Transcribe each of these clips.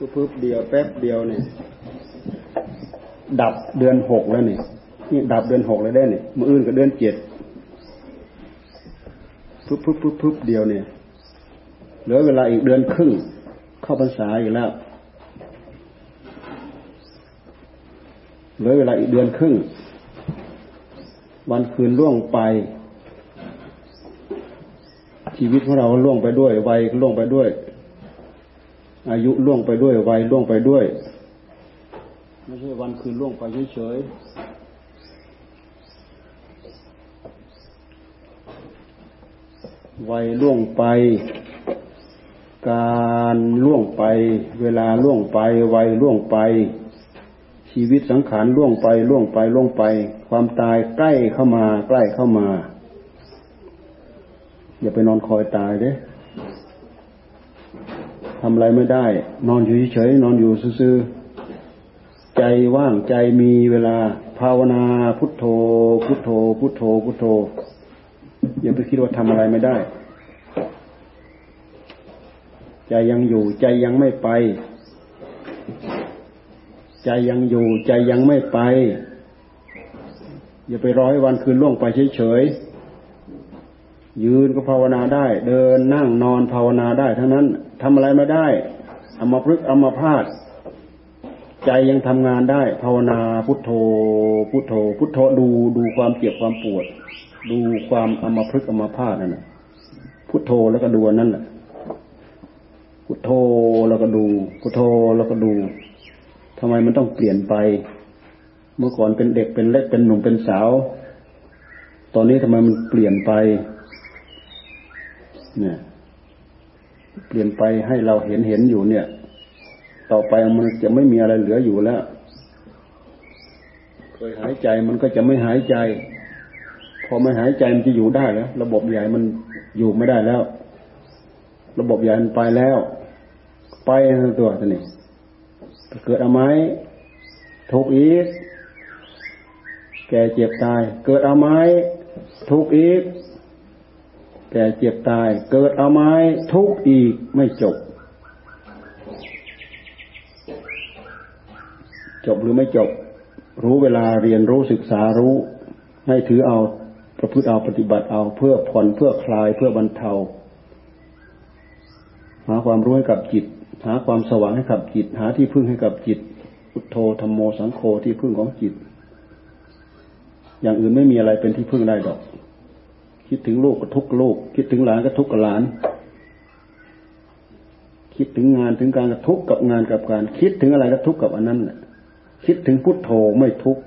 ปึ๊บเดียวแป๊บเดียวเนี่ยดับเดือนหกแล้วเนี่ยนี่ดับเดือนหกเลยได้เนี่ยมืออื่นก็เดือนเจ็ดปึ๊บปึ๊บปึ๊บปึ๊บเดียวเนี่ยเหลือเวลาอีกเดือนครึ่ง เข้าพรรษาอยู่แล้วเหลือเวลาอีกเดือนครึ่ง วันคืนล่วงไป ชีวิตของเราล่วงไปด้วยวัยล่วงไปด้วย อายุล่วงไปด้วยวัยล่วงไปด้วย ไม่ใช่วันคืนล่วงไปเฉยๆวัยล่วงไป การล่วงไป เวลาล่วงไป วัยล่วงไป ชีวิตสังขารล่วงไปล่วงไปล่วงไป ความตายใกล้เข้ามา ใกล้เข้ามา อย่าไปนอนคอยตายเด้ ทำอะไรไม่ได้ นอนอยู่เฉยๆนอนอยู่ซื่อๆใจว่างใจมีเวลา ภาวนาพุทโธ พุทโธ พุทโธ พุทโธ อย่าไปคิดว่าทำอะไรไม่ได้ ใจยังอยู่ ใจยังไม่ไป ใจยังอยู่ ใจยังไม่ไป อย่าไปร้อยวันคืนล่วงไปเฉยๆยืนก็ภาวนาได้ เดินนั่งนอนภาวนาได้ทั้งนั้น ทำอะไรไม่ได้เอามาพลึกเอามาพาด ใจยังทำงานได้ ภาวนาพุทโธ พุทโธ พุทโธดูดูความเจ็บความปวด ดูความเอามาพลึกเอามาพาดนั่นแหละพุทโธแล้วก็ดูนั่นแหละพุทโธแล้วก็ดู พุทโธแล้วก็ดูทำไมมันต้องเปลี่ยนไป เมื่อก่อนเป็นเด็กเป็นเล็กเป็นหนุ่มเป็นสาว ตอนนี้ทำไมมันเปลี่ยนไป เนี่ย เปลี่ยนไปให้เราเห็นเห็นอยู่เนี่ย ต่อไปมันจะไม่มีอะไรเหลืออยู่แล้วเคยหายใจมันก็จะไม่หายใจ พอไม่หายใจมันจะอยู่ได้แล้วระบบใหญ่มันอยู่ไม่ได้แล้ว ระบบใหญ่มันไปแล้ว ไปทั้งตัวท่านี่เกิดเอาไหมทุกอีก แก่เจ็บตาย เกิดเอาไหมทุกอีก แก่เจ็บตาย เกิดเอาไม้ทุกอีกไม่จบ จบหรือไม่จบ รู้เวลาเรียนรู้ศึกษารู้ ให้ถือเอาประพฤติเอาปฏิบัติเอาเพื่อผ่อนเพื่อคลายเพื่อบรรเทาหาความรู้ให้กับจิต หาความสว่างให้กับจิต หาที่พึ่งให้กับจิตพุทโธธรรมโมสังโฆที่พึ่งของจิต อย่างอื่นไม่มีอะไรเป็นที่พึ่งได้ดอก คิดถึงลูกก็ทุกลูก คิดถึงหลานก็ทุกกับหลาน คิดถึงงานถึงการก็ทุกกับงานกับการ คิดถึงอะไรก็ทุกกับอันนั้นแหละคิดถึงพุทโธไม่ทุก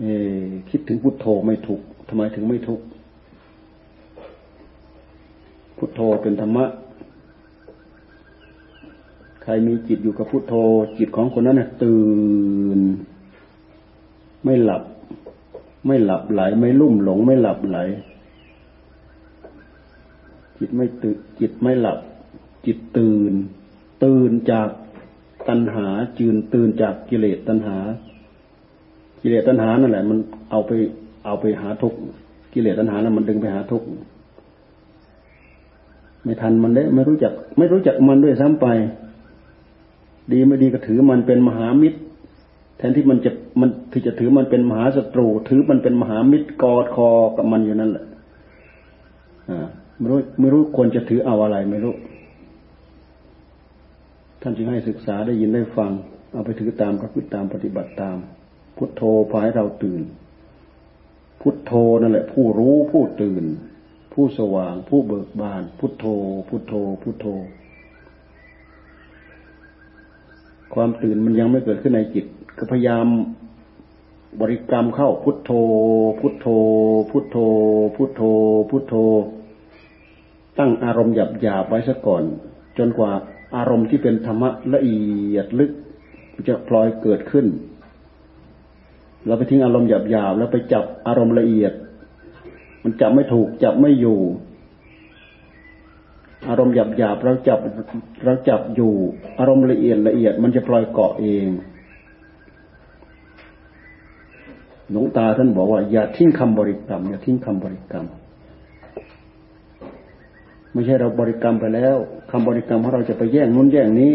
เอคิดถึงพุทโธไม่ทุกข์ทำไมถึงไม่ทุกพุทโธเป็นธรรมะใครมีจิตอยู่กับพุทโธ จิตของคนนั้นนะตื่น ไม่หลับ ไม่หลับไหล ไม่ลุ่มหลง ไม่หลับไหล จิตไม่ตื่นจิตไม่หลับ จิตตื่น ตื่นจากตัณหาจืนตื่นจากกิเลสตัณหา กิเลสตัณหานั่นแหละ มันเอาไปเอาไปหาทุกกิเลสตัณหานั้นมันดึงไปหาทุกไม่ทันมันเลยไม่รู้จัก ไม่รู้จักมันด้วยซ้ำไป ดีไม่ดีก็ถือมันเป็นมหามิตร แทนที่มันจะ มันที่จะถือมันเป็นมหาศัตรู ถือมันเป็นมหามิตรกอดคอกับมันอยู่นั่นแหละอ่าไม่รู้ไม่รู้ควรจะถือเอาอะไรไม่รู้ ท่านจึงให้ศึกษาได้ยินได้ฟัง เอาไปถือตามก็คือตามปฏิบัติตาม พุทโธพาให้เราตื่น พุทโธนั่นแหละ ผู้รู้ผู้ตื่น ผู้สว่าง ผู้เบิกบาน พุทโธ พุทโธ พุทโธ ความตื่นมันยังไม่เกิดขึ้นในจิต ก็พยายามบริกรรมเข้าพุทโธ พุทโธ พุทโธ พุทโธ พุทโธ ตั้งอารมณ์หยาบหยาบไว้ซะก่อน จนกว่าอารมณ์ที่เป็นธรรมะละเอียดลึกจะพลอยเกิดขึ้น เราไปทิ้งอารมณ์หยาบๆแล้วไปจับอารมณ์ละเอียด มันจับไม่ถูกจับไม่อยู่ อารมณ์หยาบๆเราจับเราจับอยู่ อารมณ์ละเอียดละเอียด มันจะพลอยเกาะเองหลวงตาท่านบอกว่า อย่าทิ้งคำบริกรรม อย่าทิ้งคำบริกรรม ไม่ใช่เราบริกรรมไปแล้วคำบริกรรมของเราจะไปแย่งนู้นแย่งนี้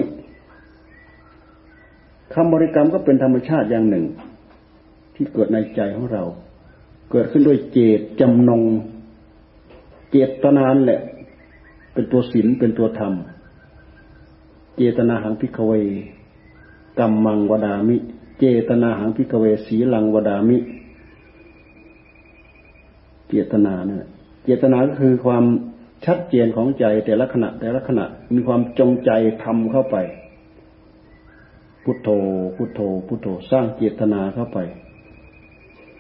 คำบริกรรมก็เป็นธรรมชาติอย่างหนึ่ง ที่เกิดในใจของเรา เกิดขึ้นด้วยเจตจำนง เจตนานแหละ เป็นตัวศีลเป็นตัวธรรม เจตนาหังพิกเวกรรมังวดามิ เจตนาหังพิกเวสีลังวดามิ เจตนาเนี่ยเจตนาก็คือความชัดเจนของใจแต่ละขณะ แต่ละขณะมีความจงใจทำเข้าไป พุทโธ พุทโธ พุทโธสร้างเจตนาเข้าไป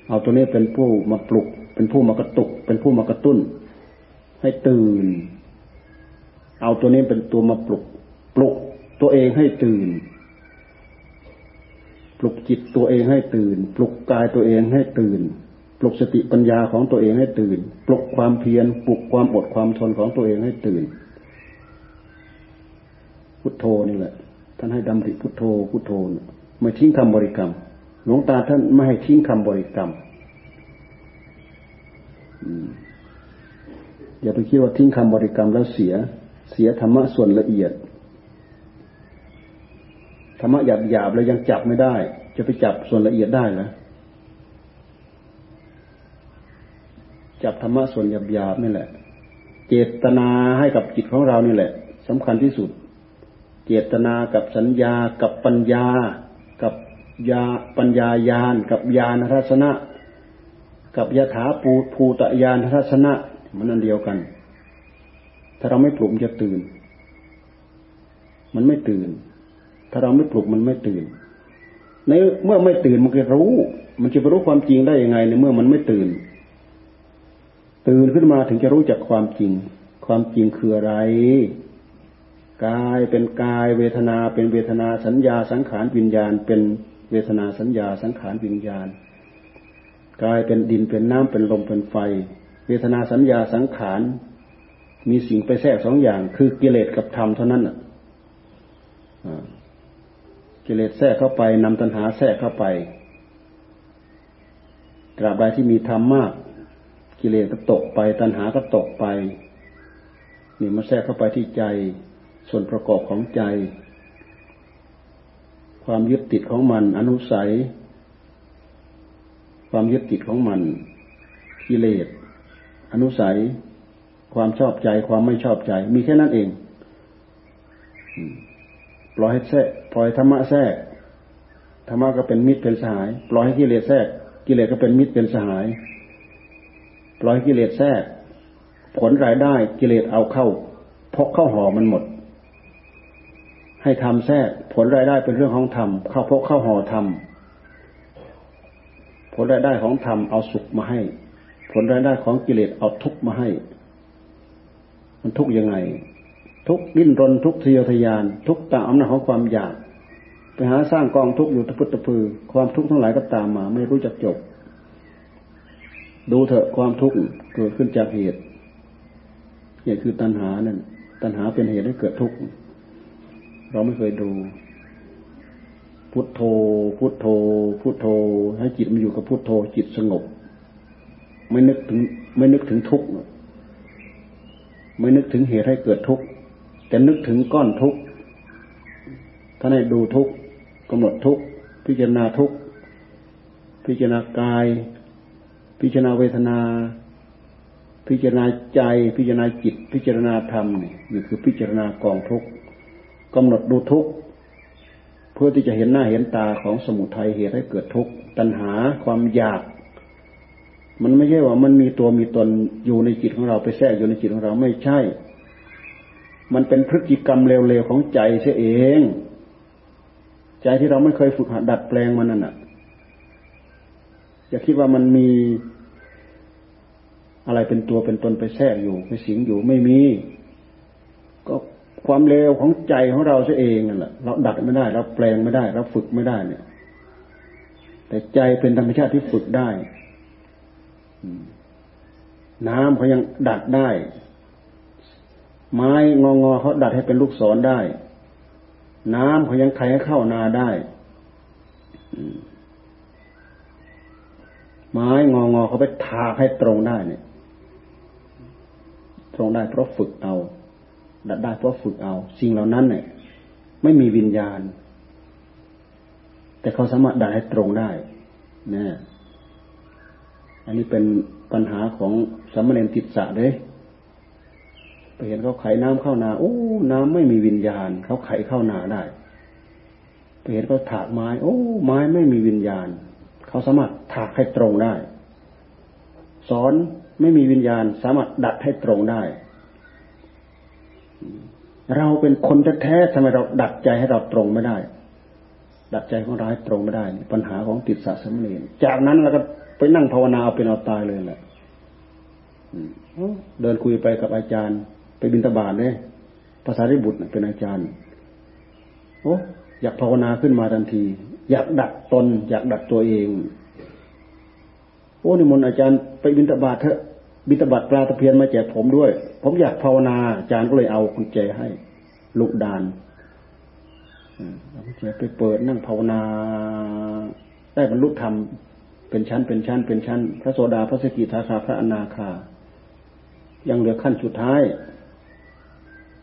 เอาตัวนี้เป็นผู้มาปลุก เป็นผู้มากระตุก เป็นผู้มากระตุ้น ให้ตื่น เอาตัวนี้เป็นตัวมาปลุก ปลุกตัวเองให้ตื่น ปลุกจิตตัวเองให้ตื่น ปลุกกายตัวเองให้ตื่น ปลุกสติปัญญาของตัวเองให้ตื่น ปลุกความเพียรปลุกความอดความทนของตัวเองให้ตื่น พุทโธนี่แหละ ท่านให้ดำริพุทโธพุทโธไม่ทิ้งคำบริกรรม หลวงตาท่านไม่ให้ทิ้งคำบริกรรมอย่าไปคิดว่าทิ้งคำบริกรรมแล้วเสีย เสียธรรมะส่วนละเอียดธรรมะหยาบหยาบแล้วยังจับไม่ได้ จะไปจับส่วนละเอียดได้เหรอจับธรรมะส่วนหยาบๆนี่แหละ เจตนาให้กับจิตของเรานี่แหละสำคัญที่สุด เจตนากับสัญญา กับปัญญา กับยาปัญญายาน กับญาณทัศนะ กับยถาปูภูตยานทัศนะมันอันเดียวกัน ถ้าเราไม่ปลุกมันจะตื่น มันไม่ตื่น ถ้าเราไม่ปลุกมันไม่ตื่น ในเมื่อไม่ตื่นมันก็รู้ มันจะไปรู้ความจริงได้ยังไงในเมื่อมันไม่ตื่น ตื่นขึ้นมาถึงจะรู้จักความจริง ความจริงคืออะไรกายเป็นกายเวทนาเป็นเวทนาสัญญาสังขารวิญญาณ เป็นเวทนาสัญญาสังขารวิญญาณกายเป็นดินเป็นน้ำเป็นลมเป็นไฟ เวทนาสัญญาสังขาร มีสิ่งไปแทรกสองอย่าง คือกิเลสกับธรรมเท่านั้นกิเลสแทรกเข้าไปนำตัณหาแทรกเข้าไปตราบใดที่มีธรรมมาก กิเลสก็ตกไป ตัณหาก็ตกไปนี่มาแทรกเข้าไปที่ใจ ส่วนประกอบของใจ ความยึดติดของมัน อนุสัย ความยึดติดของมัน กิเลสอนุสัย ความชอบใจความไม่ชอบใจ มีแค่นั้นเองปล่อยให้แทรกปล่อยธรรมะแทรกธรรมะก็เป็นมิตรเป็นสหาย ปล่อยให้กิเลสแทรกกิเลสก็เป็นมิตรเป็นสหาย ปล่อยให้กิเลสแทรกผลรายได้กิเลสเอาเข้าพกเข้าห่อมันหมด ให้ทำแทรกผลรายได้เป็นเรื่องของธรรมเข้าพกเข้าห่อธรรมผลรายได้ของธรรมเอาสุขมาให้ ผลรายได้ของกิเลสเอาทุกข์มาให้ มันทุกยังไง ทุกดิ้นรนทุกทะเยอทะยาน ทุกตามอำนาจของความอยาก ไปหาสร้างกองทุกอยู่ตะพุตตะพือ ความทุกข์ทั้งหลายก็ตามมา ไม่รู้จักจบ ดูเถอะความทุกข์เกิดขึ้นจากเหตุ เหตุคือตัณหานั่นตัณหาเป็นเหตุให้เกิดทุกข์เราไม่เคยดูพุทโธ พุทโธ พุทโธ ให้จิตมันอยู่กับพุทโธ จิตสงบ ไม่นึกถึง ไม่นึกถึงทุกข์ ไม่นึกถึงเหตุให้เกิดทุกข์แต่นึกถึงก้อนทุกข์ถ้าให้ดูทุกข์กำหนดทุกข์พิจารณาทุกข์พิจารณากาย พิจารณาเวทนา พิจารณาใจ พิจารณาจิต พิจารณาธรรมนี่นี่คือพิจารณากองทุกข์กำหนดดูทุกข์เพื่อที่จะเห็นหน้าเห็นตาของสมุทัยเหตุให้เกิดทุกข์ตัณหาความอยาก มันไม่ใช่ว่ามันมีตัวมีตนอยู่ในจิตของเราไปแทรกอยู่ในจิตของเราไม่ใช่ มันเป็นพฤติกรรมเร็วๆของใจเสียเอง ใจที่เราไม่เคยฝึกหัดดัดแปลงมันนั่นแหะอย่าคิดว่ามันมีอะไรเป็นตัวเป็นตนไปแทรกอยู่ไปสิงอยู่ไม่มี ก็ความเลวของใจของเราเองนั่นแหละเราดัดไม่ได้ เราแปลงไม่ได้ เราฝึกไม่ได้เนี่ย แต่ใจเป็นธรรมชาติที่ฝึกได้ น้ำเขายังดัดได้ ไม้งองอเขาดัดให้เป็นลูกศรได้ น้ำเขายังไขให้เข้านาได้ไม้งองอเขาไปทาให้ตรงได้เนี่ย ตรงได้เพราะฝึกเอา ดัดได้เพราะฝึกเอา สิ่งเหล่านั้นเนี่ย ไม่มีวิญญาณ แต่เขาสามารถดัดให้ตรงได้นะ อันนี้เป็นปัญหาของสามเณรติดสะเลยไปเห็นเขาไขน้ำเข้านา โอ้ น้ำไม่มีวิญญาณ เขาไขเข้านาได้ ไปเห็นเขาถากไม้ โอ้ ไม้ไม่มีวิญญาณ เขาสามารถถากให้ตรงได้ สอนไม่มีวิญญาณ สามารถดัดให้ตรงได้ เราเป็นคนแท้ๆทำไมเราดัดใจให้เราตรงไม่ได้ ดัดใจของเราให้ตรงไม่ได้ ปัญหาของติดสะสมเนรจากนั้นเราก็ ไปนั่งภาวนาเอาเป็นเอาตายเลยแหละเดินคุยไปกับอาจารย์ ไปบินตบาทเนี่ยภาษาริบุตรเป็นอาจารย์โอ้อยากภาวนาขึ้นมาทันที อยากดัดตน อยากดัดตัวเอง โอ้นิมนต์อาจารย์ไปบินตบาทเถอะบินตบาทปลาตะเพียนมาแจกผมด้วย ผมอยากภาวนาอาจารย์ก็เลยเอากุญแจให้ลูกดานเอากุญแจไปเปิดนั่งภาวนา ได้บรรลุธรรม เป็นชั้นเป็นชั้นเป็นชั้น พระโสดาพระสกิทาคาพระอนาคา ยังเหลือขั้นสุดท้าย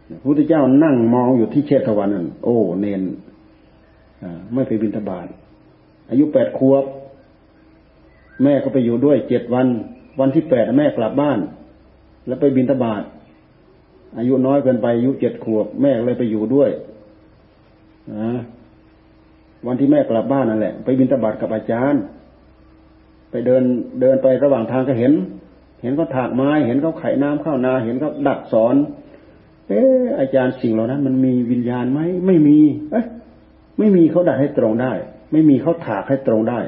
พระพุทธเจ้านั่งมองอยู่ที่เชตวันนั่นโอ้เนนไม่ไปบินทบาทอายุแปดขวบ แม่ก็ไปอยู่ด้วยเจ็ดวัน วันที่แปดแม่กลับบ้าน แล้วไปบินทบาทอายุน้อยเกินไปอายุเจ็ดขวบ แม่เลยไปอยู่ด้วยวันที่แม่กลับบ้านนั่นแหละ ไปบินทบาทกับอาจารย์ ไปเดินเดินไประหว่างทางก็เห็น เห็นเขาถากไม้ เห็นเขาไขน้ำเข้านา เห็นเขาดักสอน เอออาจารย์สิ่งเหล่านั้น มันมีวิญญาณไหมไม่มี เอ๊ะไม่มีเขาดัดให้ตรงได้ ไม่มีเขาถากให้ตรงได้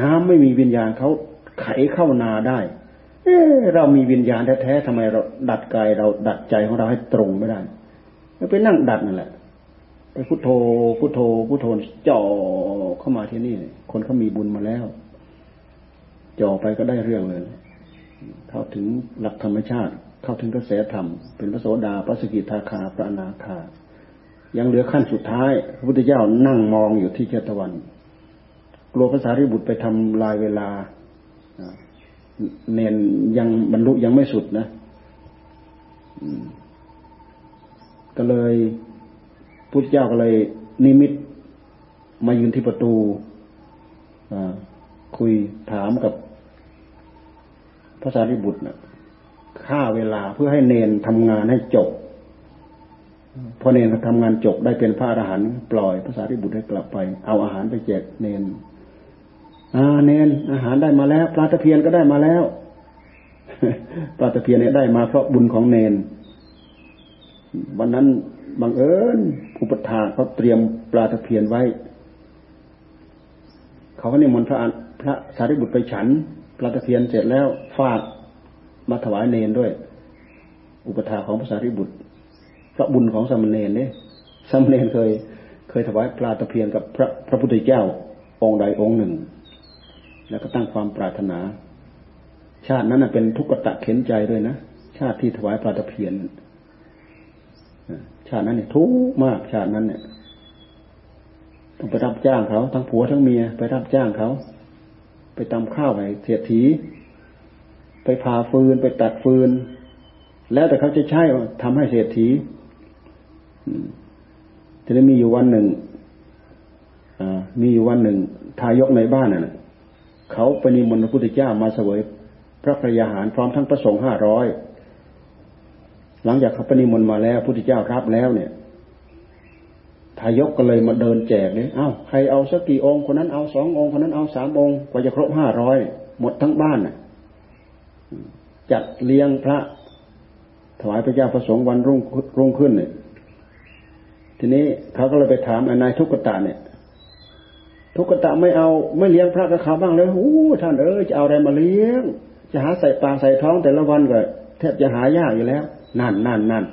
น้ำไม่มีวิญญาณเขาไขเข้านาได้ เออเรามีวิญญาณแท้ๆทำไมเราดัดกายเราดัดใจของเราให้ตรงไม่ได้ไปนั่งดัดนั่นแหละไปพุโทโธพุโทโธพุโทโธจ่อเข้ามาที่นี่ คนเขามีบุญมาแล้ว จ่อไปก็ได้เรื่องเลย เข้าถึงหลักธรรมชาติ เข้าถึงกระแสธรรม เป็นพระโสดาพระสกิทาคาพระอนาคา ยังเหลือขั้นสุดท้าย พระพุทธเจ้านั่งมองอยู่ที่เจตวัน กลัวภาษาริบุตรไปทำลายเวลาเนนยังบรรลุยังไม่สุดนะก็เลยพุทธเจ้าก็เลย นิมิตมายืนที่ประตูคุยถามกับ ภาษาริบุตรนะฆ่าเวลาเพื่อให้เนนทำงานให้จบพอเนนทำงานจบได้เป็นพระอรหันต์ปล่อยภาษาที่บุตรให้กลับไป เอาอาหารไปแจกเนนอ่าเนนอาหารได้มาแล้วปลาตะเพียนก็ได้มาแล้วปลาตะเพียนเนี่ยได้มาเพราะบุญของเนน วันนั้นบังเอิญอุปถาเขาเตรียมปลาตะเพียนไว้ เขาก็นิมนต์พระพระสารีบุตรไปฉัน ปลาตะเพียนเสร็จแล้วฝากมาถวายเนนด้วย อุปถาของพระสารีบุตร พระบุญของสมณเณรเนี่ยสมณเณรเคย เคยถวายปลาตะเพียนกับพระพระพุทธเจ้าองค์ใดองค์หนึ่ง แล้วก็ตั้งความปรารถนา ชาตินั้นเป็นทุกขตะเข็นใจด้วยนะชาติที่ถวายปลาตะเพียนชาตินั้นเนี่ยทุกมากชาตินั้นเนี่ยต้องไปรับจ้างเขา ทั้งผัวทั้งเมียไปรับจ้างเขา ไปตำข้าวให้เสียทีไปผ่าฟืนไปตัดฟืน แล้วแต่เขาจะใช้ทำให้เศรษฐีจะได้มีอยู่วันหนึ่งมีอยู่วันหนึ่ง ทายกในบ้านน่ะเขาไปนิมนต์พระพุทธเจ้ามาเสวย พระพรยาหารพร้อมทั้งประสงค์ห้าร้อยหลังจากเขาปนิมนต์มาแล้วพุทธเจ้ารับแล้วเนี่ย ทายกก็เลยมาเดินแจกเนี่ยอ้าวใครเอาสักกี่องค์คนนั้นเอาสององค์คนนั้นเอาสามองค์กว่าจะครบห้าร้อยหมดทั้งบ้านน่ะ จัดเลี้ยงพระ ถวายพระเจ้าประสงค์วันรุ่งรุ่งขึ้นเนี่ยทีนี้เขาก็เลยไปถามนายทุกตะเนี่ย ทุกตะไม่เอาไม่เลี้ยงพระกับเขาบ้างเลยโอ้ท่านเออจะเอาอะไรมาเลี้ยง จะหาใส่ปากใส่ท้องแต่ละวันก็แทบจะหายากอยู่แล้ว นั่นนั่นนั่น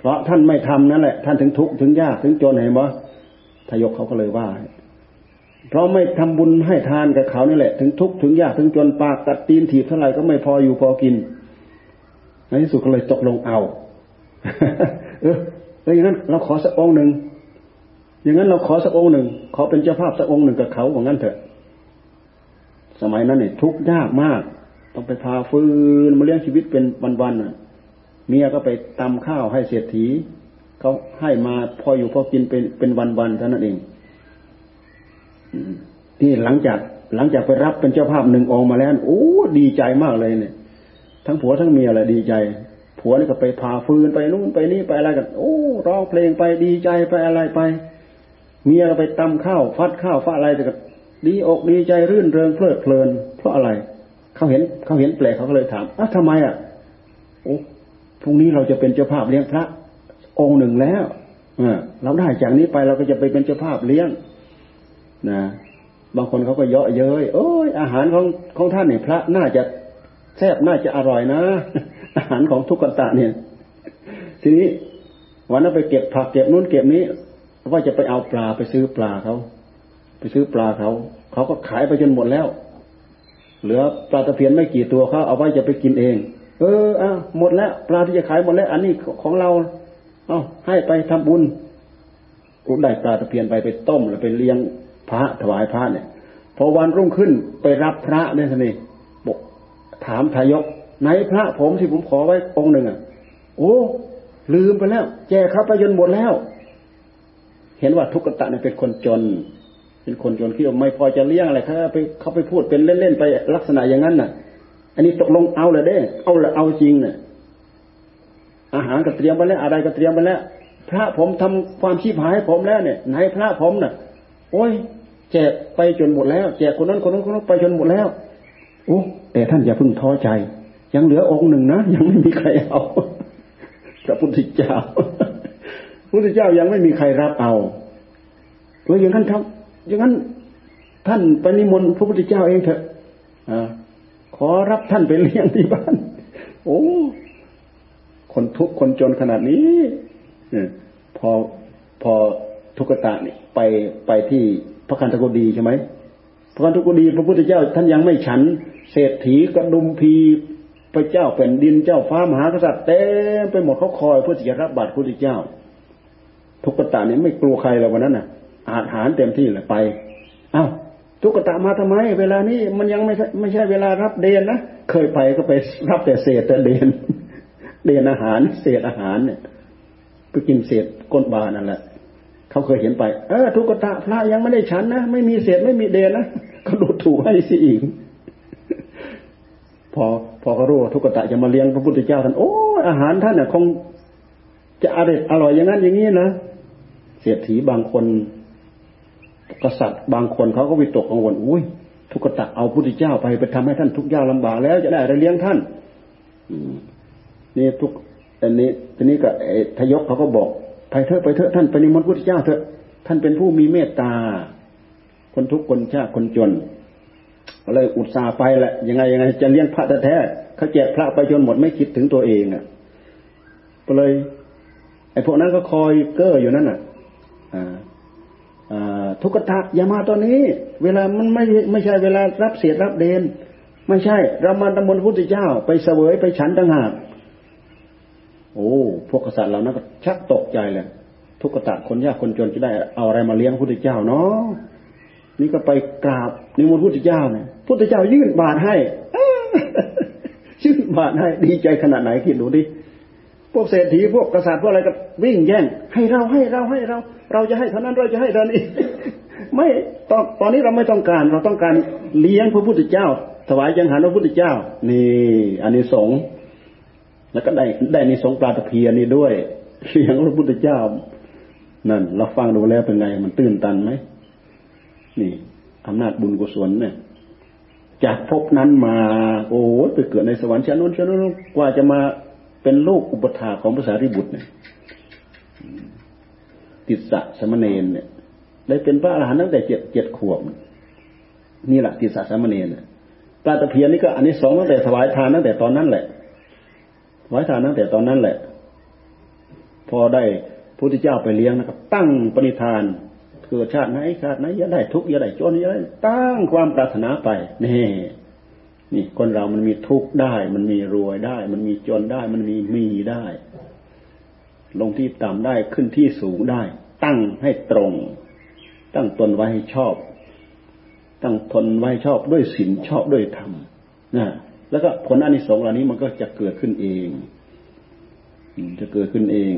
เพราะท่านไม่ทำนั่นแหละ ท่านถึงทุกข์ถึงยากถึงจนเห็นบ่ทายกเขาก็เลยว่า เพราะไม่ทำบุญให้ทานกับเขานี่แหละ ถึงทุกข์ถึงยากถึงจนปากกัดตีนถีบเท่าไหร่ก็ไม่พออยู่พอกินในที่สุดก็เลยตกลงเอา เอออย่างนั้น เราขอสักองหนึ่งอย่างนั้นเราขอสักองหนึ่งขอเป็นเจ้าภาพสักองหนึ่งกับเขาของงั้นเถอะ สมัยนั้นเนี่ยทุกข์ยากมาก ต้องไปพาฟืนมาเลี้ยงชีวิตเป็นวันๆน่ะ เมียก็ไปตำข้าวให้เศรษฐีเขาให้มาพออยู่พอกินเป็นเป็นวันๆเท่านั้นเองที่หลังจากหลังจากไปรับเป็นเจ้าภาพหนึ่งองค์มาแล้วโอ้ดีใจมากเลยเนี่ย ทั้งผัวทั้งเมียอะไรดีใจ ผัวนี่ก็ไปพาฟืนไปนู่นไปนี่ไปอะไรกัน โอ้ร้องเพลงไปดีใจไปอะไรไป เมียก็ไปตำข้าวฟัดข้าวฟัดอะไรแต่ก็ดีอกดีใจรื่นเริงเพลิดเพลิน เพราะอะไรเขาเห็นเขาเห็นแปลกเขาก็เลยถามอ้าทำไมอะโอ้ พรุ่งนี้เราจะเป็นเจ้าภาพเลี้ยงพระ องค์หนึ่งแล้วเราได้จากนี้ไปเราก็จะไปเป็นเจ้าภาพเลี้ยงนะบางคนเขาก็เยาะเย้ยโอ้ยอาหารของของท่านเนี่ยพระน่าจะแซ่บน่าจะอร่อยนะ อาหารของทุกขตะเนี่ย ทีนี้วันนั้นไปเก็บผักเก็บนู้นเก็บนี้ว่าจะไปเอาปลาไปซื้อปลาเขาไปซื้อปลาเขาเขาก็ขายไปจนหมดแล้ว เหลือปลาตะเพียนไม่กี่ตัวเขาเอาไว้จะไปกินเอง เอออะหมดแล้วปลาที่จะขายหมดแล้ว อันนี้ของเรา เอาให้ไปทำบุญกูได้ปลาตะเพียนไปไปต้มแล้วไปเลี้ยงพระถวายพระเนี่ย พอวันรุ่งขึ้นไปรับพระเนี่ยท่านนี่บอกถามทายกไหนพระผมที่ผมขอไว้องค์หนึ่งอะ โอ้ลืมไปแล้ว แจกเขาไปจนหมดแล้ว เห็นว่าทุกขตะเนี่ยเป็นคนจน เป็นคนจนที่ไม่พอจะเลี้ยงอะไรเขาไปเขาไปพูดเป็นเล่นๆไปลักษณะอย่างนั้นน่ะ อันนี้ตกลงเอาเลยเด้ เอาละเอาจริงน่ะอาหารก็เตรียมไปแล้ว อะไรก็เตรียมไปแล้ว พระผมทำความชีพหายให้ผมแล้วเนี่ยไหนพระผมน่ะโอ้ยแจกไปจนหมดแล้วแจกคนนั้นคนนั้นคนนั้นไปจนหมดแล้วโอ้แต่ท่านอย่าเพิ่งท้อใจ ยังเหลือองค์หนึ่งนะยังไม่มีใครเอาพระพุทธเจ้าพระพุทธเจ้ายังไม่มีใครรับเอาเอออย่างนั้นทำอย่างนั้นท่านไปนิมนต์พระพุทธเจ้าเองเถอะอข อรับท่านไปเลี้ยงที่บ้าน โอ้ คนทุกข์คนจนขนาดนี้พอพอทุกตะนี่ไปไปที่พระคันธกุฎีใช่ไหมพระคันธกุฎีพระพุทธเจ้า ท่านยังไม่ฉัน เศรษฐีกระดุมพีพระเจ้าแผ่นดินเจ้าฟ้ามหากษัตริย์เต็มไปหมดเขาคอยเพื่อจะรับบาตรพระพุทธเจ้า ทุกตะนี่ไม่กลัวใครเลยวันนั้นน่ะอาหารเต็มที่เลยไปอ้าว ทุกตะมาทำไม เวลานี้มันยังไม่ไม่ใช่เวลารับเดนนะเคยไปก็ไปรับแต่เศษแต่เดนเดนอาหาร เศษอาหารเนี่ยไปกินเศษก้นบานั่นแหละเขาเคยเห็นไป เออทุกตะพระยังไม่ได้ฉันนะไม่มีเศษไม่มีเดนนะก็ดูถูกให้สิอีกพอพอเขารู้ทุกตะจะมาเลี้ยงพระพุทธเจ้าท่านโอ้อาหารท่านน่ะคงจะอร่อยอร่อยอย่างนั้นอย่างนี้นะเศรษฐีบางคน กษัตริย์บางคนเขาก็วิตกกังวลอุ้ยทุกตะเอาพุทธเจ้าไปไปทำให้ท่านทุกข์ยากลาบากแล้วจะได้อะไรเลี้ยงท่านนี่ทุกอันนี้ทีนี้ก็ทยกเขาก็บอกไปเถอะไปเถอะท่านไปนิมนต์พุทธเจ้าเถอะท่านเป็นผู้มีเมตตา คนทุกคนชาติคนจนเลยอุตส่าห์ไปแหละยังไงยังไงจะเลี้ยงพระแท้เขาแจกพระไปจนหมดไม่คิดถึงตัวเองอะ ก็เลย ไอ้พวกนั้นก็คอยเก้ออยู่นั่นอะ อ่า ทุกขะอย่ามาตอนนี้ เวลามันไม่ไม่ใช่เวลารับเสียรับเดน ไม่ใช่ เรามาตำมนพุทธเจ้า ไปเสวยไปฉันต่างหากโอ้พวกกษัตริย์เหล่านั้นก็ชักตกใจเลยทุกกษัตริย์คนยากคนจนจะได้เอาอะไรมาเลี้ยงพระพุทธเจ้าเนาะนี่ก็ไปกราบนิมนต์พระพุทธเจ้าเนี่ยพุทธเจ้ายื่นบาตรให้ยื่นบาตรให้ดีใจขนาดไหนคิดดูดิพวกเศรษฐีพวกกษัตริย์พวกอะไรก็ วิ่งแย่งให้เราให้เราให้เรา เราจะให้เท่านั้นเราจะให้เท่านี้ไม่ตอนตอนนี้เราไม่ต้องการ เราต้องการเลี้ยงพระพุทธเจ้า ถวายยังหันพระพุทธเจ้า นี่อันนี้สงแล้วก็ได้ได้ในสงปลาตะเพียนนี่ด้วยเสียงพระพุทธเจ้า นั่น เราฟังดูแล้วเป็นไงมันตื้นตันไหมนี่อำนาจบุญกุศลเนี่ยจากภพนั้นมา โอ้ไปเกิดในสวรรค์ชั้นนู้นชั้นนู้นกว่าจะมาเป็นลูกอุปถาของภาษาริบุตรเนี่ย ติสะสมณเณรเนี่ยได้เป็นพระอรหันต์ตั้งแต่เจ็ดเจ็ดขวบนี่แหละติสะสมณเณรปลาตะเพียนนี่ก็อันนี้สองตั้งแต่ถวายทานตั้งแต่ตอนนั้นแหละไว้ทานตั้งแต่ตอนนั้นแหละ พอได้พุทธเจ้าไปเลี้ยงนะครับ ตั้งปณิธานเกิดชาติไหนชาติไหนอย่าได้ทุกข์อย่าได้จนอย่าได้ตั้งความปรารถนาไปนี่นี่คนเรามันมีทุกข์ได้ มันมีรวยได้ มันมีจนได้ มันมีมีได้ ลงที่ต่ำได้ขึ้นที่สูงได้ ตั้งให้ตรง ตั้งตนไว้ให้ชอบ ตั้งทนไว้ชอบด้วยศีลชอบด้วยธรรมนะแล้วก็ผลอานิสงส์เหล่านี้มันก็จะเกิดขึ้นเองจะเกิดขึ้นเอง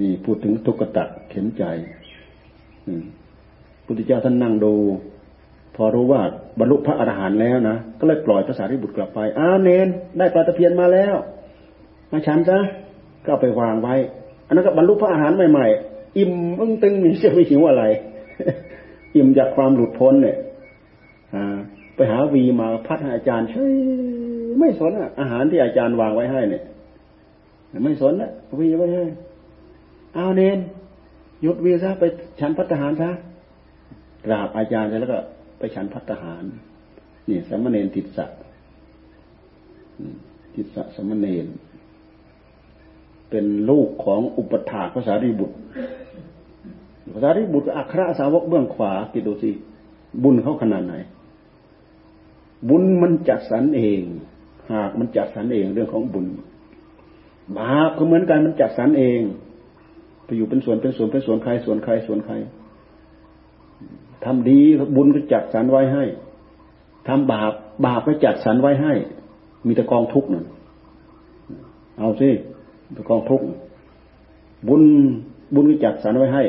นี่พูดถึงทุกขตัดเข็นใจพุทธเจ้าท่านนั่งดู พอรู้ว่าบรรลุพระอรหันต์แล้วนะก็เลยปล่อยภาษาริบุตรกลับไปอ้าเนน ได้ปลาตะเพียนมาแล้ว มาฉันซะก็ไปวางไว้ อันนั้นก็บรรลุพระอาหารใหม่ อิ่มอึ้งตึงมีเสียไม่หิวอะไร อิ่มจากความหลุดพ้นเนี่ยไปหาวีมาพัดให้อาจารย์เฉยไม่สนอะอาหารที่อาจารย์วางไว้ให้เนี่ยไม่สนนะวีไว้ให้เอาเนนหยุดวีซะไปฉันพัฒหารซะกราบอาจารย์แล้วก็ ไปฉันพัฒหารนี่สมณเณรติดสะติดสะสมณเณร เป็นลูกของอุปถาภาษารีบุตรภาษารีบุตรอัครสาวกเบื้องขวาคิดดูสิบุญเขาขนาดไหน บุญมันจัดสรรเอง หากมันจัดสรรเองเรื่องของบุญบาปก็เหมือนกันมันจัดสรรเองไปอยู่เป็นส่วนเป็นส่วนเป็นส่วนใครส่วนใครส่วนใครทำดีบุญก็จัดสรรไว้ให้ทำบาปบาปก็จัดสรรไว้ให้ มีแต่กองทุกข์นั่นเอาสิ แต่กองทุกข์บุญบุญก็จัดสรรไว้ให้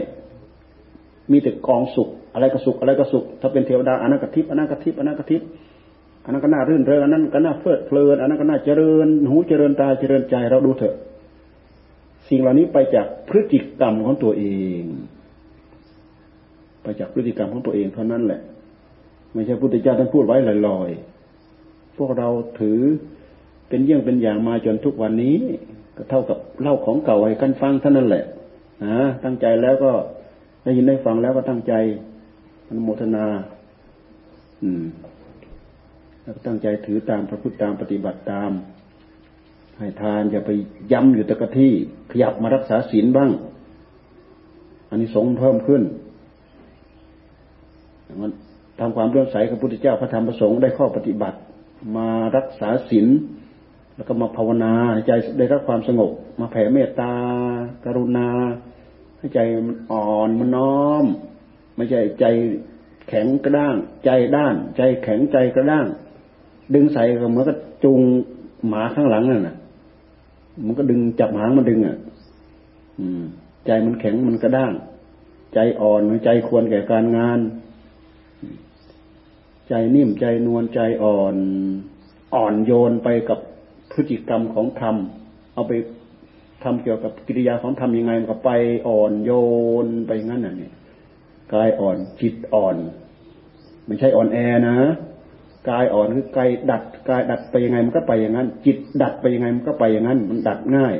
มีแต่กองสุข อะไรก็สุข อะไรก็สุข ถ้าเป็นเทวดาอนันกทิพอันนั้นกทิพอันนั้นกทิพอันนั้นก็น่ารื่นเริงอันนั้นก็น่าเฟิดเพลินอันนั้นก็น่าเจริญ หูเจริญตาเจริญใจเราดูเถอะ สิ่งเหล่านี้ไปจากพฤติกรรมของตัวเอง ไปจากพฤติกรรมของตัวเองเท่านั้นแหละ ไม่ใช่พุทธเจ้าท่านพูดไว้ลอยๆพวกเราถือเป็นเยี่ยงเป็นอย่างมาจนทุกวันนี้ ก็เท่ากับเล่าของเก่าให้กันฟังเท่านั้นแหละนะตั้งใจแล้วก็ได้ยินได้ฟังแล้วก็ตั้งใจอนุโมทนา อืม แล้วตั้งใจถือตามพระพุทธตามปฏิบัติตาม ให้ทานอย่าไปย้ำอยู่ตะกะที่ ขยับมารักษาศีลบ้าง อันนี้สงเพิ่มขึ้นมันทำความเลื่อมใสกับพุทธเจ้าพระธรรมประสงค์ได้ข้อปฏิบัติ มารักษาศีล แล้วก็มาภาวนาใจได้รับความสงบ มาแผ่เมตตา กรุณา ให้ใจมันอ่อนมันน้อม ไม่ใช่ใจแข็งกระด้าง ใจด้าน ใจแข็งใจกระด้าง ดึงใส่ก็เหมือนกับจูงหมาข้างหลังนั่นน่ะ มันก็ดึงจับหางมันดึงอะ อืม ใจมันแข็งมันกระด้าง ใจอ่อนใจควรแก่การงาน ใจนิ่มใจนวลใจอ่อน อ่อนโยนไปกับ พฤติกรรมของธรรม เอาไปทำเกี่ยวกับกิริยาของธรรมยังไงมันก็ไปอ่อนโยนไปงั้นน่ะนี่กายอ่อนจิตอ่อนไม่ใช่อ่อนแอนะกายอ่อนคือกายดัดกายดัดไปยังไงมันก็ไปอย่างนั้น จิตดัดไปยังไงมันก็ไปอย่างนั้น มันดัดง่าย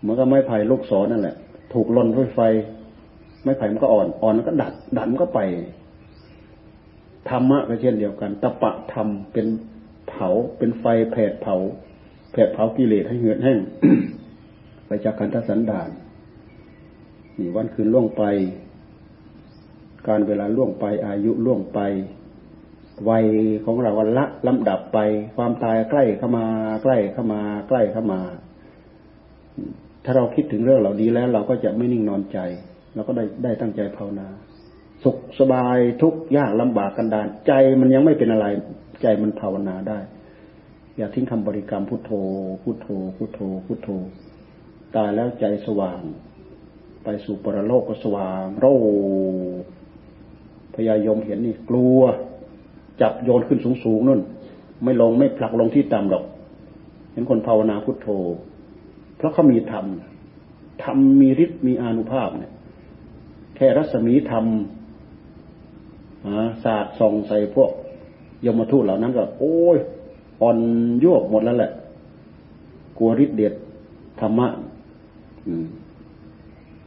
เหมือนกับไม้ไผ่ลูกศรนั่นแหละ ถูกลนด้วยไฟ ไม้ไผ่มันก็อ่อนอ่อนมันก็ดัดดัดมันก็ไปธรรมะก็เช่นเดียวกันตะปะธรรมเป็น ผา เป็นไฟแผดเผา แผดเผากิเลสให้เหือดแห้งไปจากการทัศนดานนี่วันคืนล่วงไป การเวลาล่วงไป อายุล่วงไป วัยของเราวันละลำดับไป ความตายใกล้เข้ามา ใกล้เข้ามา ใกล้เข้ามา ถ้าเราคิดถึงเรื่องเหล่านี้แล้ว เราก็จะไม่นิ่งนอนใจ เราก็ได้ได้ตั้งใจภาวนา สุขสบายทุกยากลำบากกันดานใจมันยังไม่เป็นอะไร ใจมันภาวนาได้ อย่าทิ้งคำบริกรรมพุทโธ พุทโธ พุทโธ พุทโธ ตายแล้วใจสว่าง ไปสู่ปรโลกก็สว่างโรพยายมเห็นนี่กลัว จับโยนขึ้นสูงสูงนั่นไม่ลงไม่ผลักลงที่ต่ำหรอก เห็นคนภาวนาพุทโธ เพราะเขามีธรรมธรรมมีฤทธิ์มีอนุภาพเนี่ยแค่รัศมีธรรม ศาสตร์ส่องใส่พวกยมทูตเหล่านั้นก็ โอ้ยอ่อนโยกหมดแล้วแหละ กลัวฤทธิ์เดชธรรมะ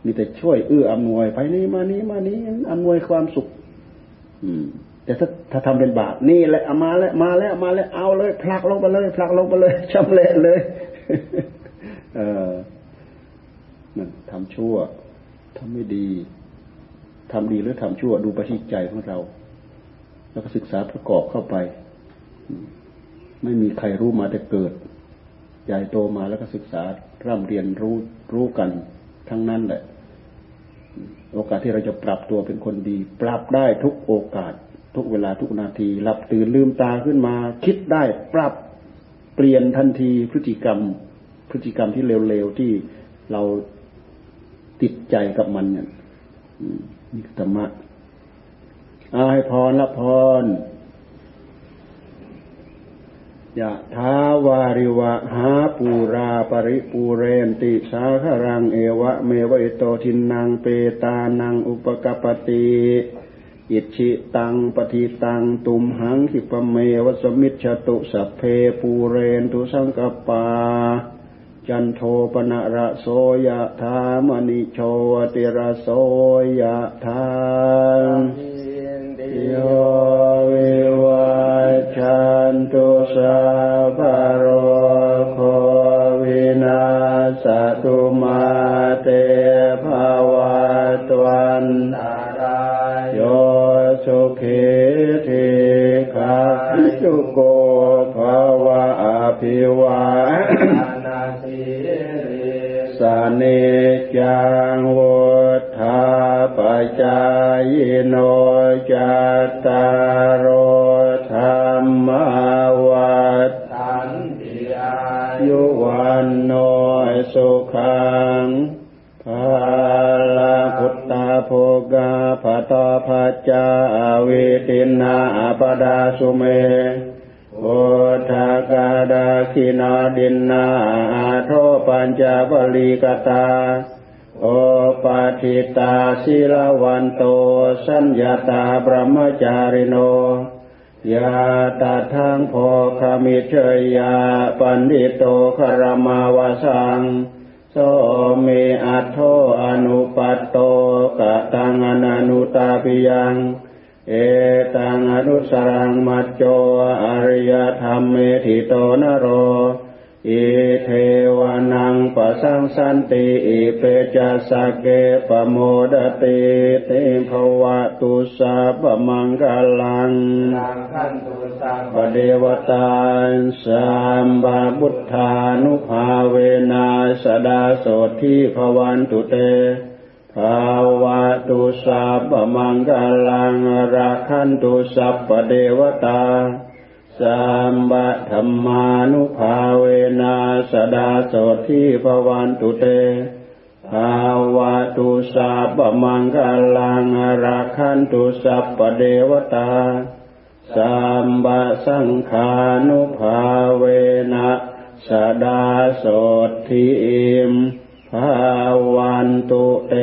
มีแต่ช่วยเอื้ออำนวยไปนี่มานี้มานี้อำนวยความสุข อืม แต่ถ้าถ้าทำเป็นบาปนี่แหละมาแล้วมาแล้วมาแล้วเอาเลยผลักลงไปเลยผลักลงไปเลยชำเละเลย เออนั่นทำชั่วทำไม่ดี ทำดีหรือทำชั่วดูไปที่ใจของเรา แล้วก็ศึกษาประกอบเข้าไป ไม่มีใครรู้มาแต่เกิดใหญ่โตมาแล้วก็ศึกษาร่ำเรียนรู้รู้กันทั้งนั้นแหละ โอกาสที่เราจะปรับตัวเป็นคนดี ปรับได้ทุกโอกาส ทุกเวลาทุกนาทีหลับตื่นลืมตาขึ้นมา คิดได้ปรับเปลี่ยนทันทีพฤติกรรม พฤติกรรมที่เร็วๆที่เราติดใจกับมันเนี่ย นี่ธรรมะอาให้พรละพรยะท้าวาริวะหาปูราปริปูเรนติสาครังเอวะเมวะอิโตทินังเปตานังอุปกปติอิชิตังปฏิตังตุมหังขิปเมวสมิชตุสัพเพปูเรนตุสังกปา จันโทปนะระโสยะธามณิโชติระโสยะธาโยวิวัชันตุสัพพโรโควินาสตุมาเตภาวะตวันโยสุขิธิขาจุโกภาวะอภิวา เนจังวุธาปจายโนจัตตารโอธรรมวัฏันติอายุวันโนสุขังภาลาพุตตาโภกาภตาภจาวิตินาปดาสุเม ญาบริกตา โอปาทิตาศิลวันโต สัญญาตาบรมจาริโนยาตาทางพอคามิเชยยาปันดิโตคารมาวาสัง ปะสังสันติเปจัสเกปโมดติเตภวะตุสาปมังกลังปเดวตาสัมบาบุทธานุภาเวนาสดาโสทิภวันตุเตภาวะตุสาปมังกลังราคันตุสัพปเดวตา สัมบะธรรมานุภาเวนาสดาโสทิภวันตุเตภาวะตุสัพมังกลังราคันตุสัพปเดวตาสัมบะสังขานุภาเวนะสดาโสทิภาวันตุเต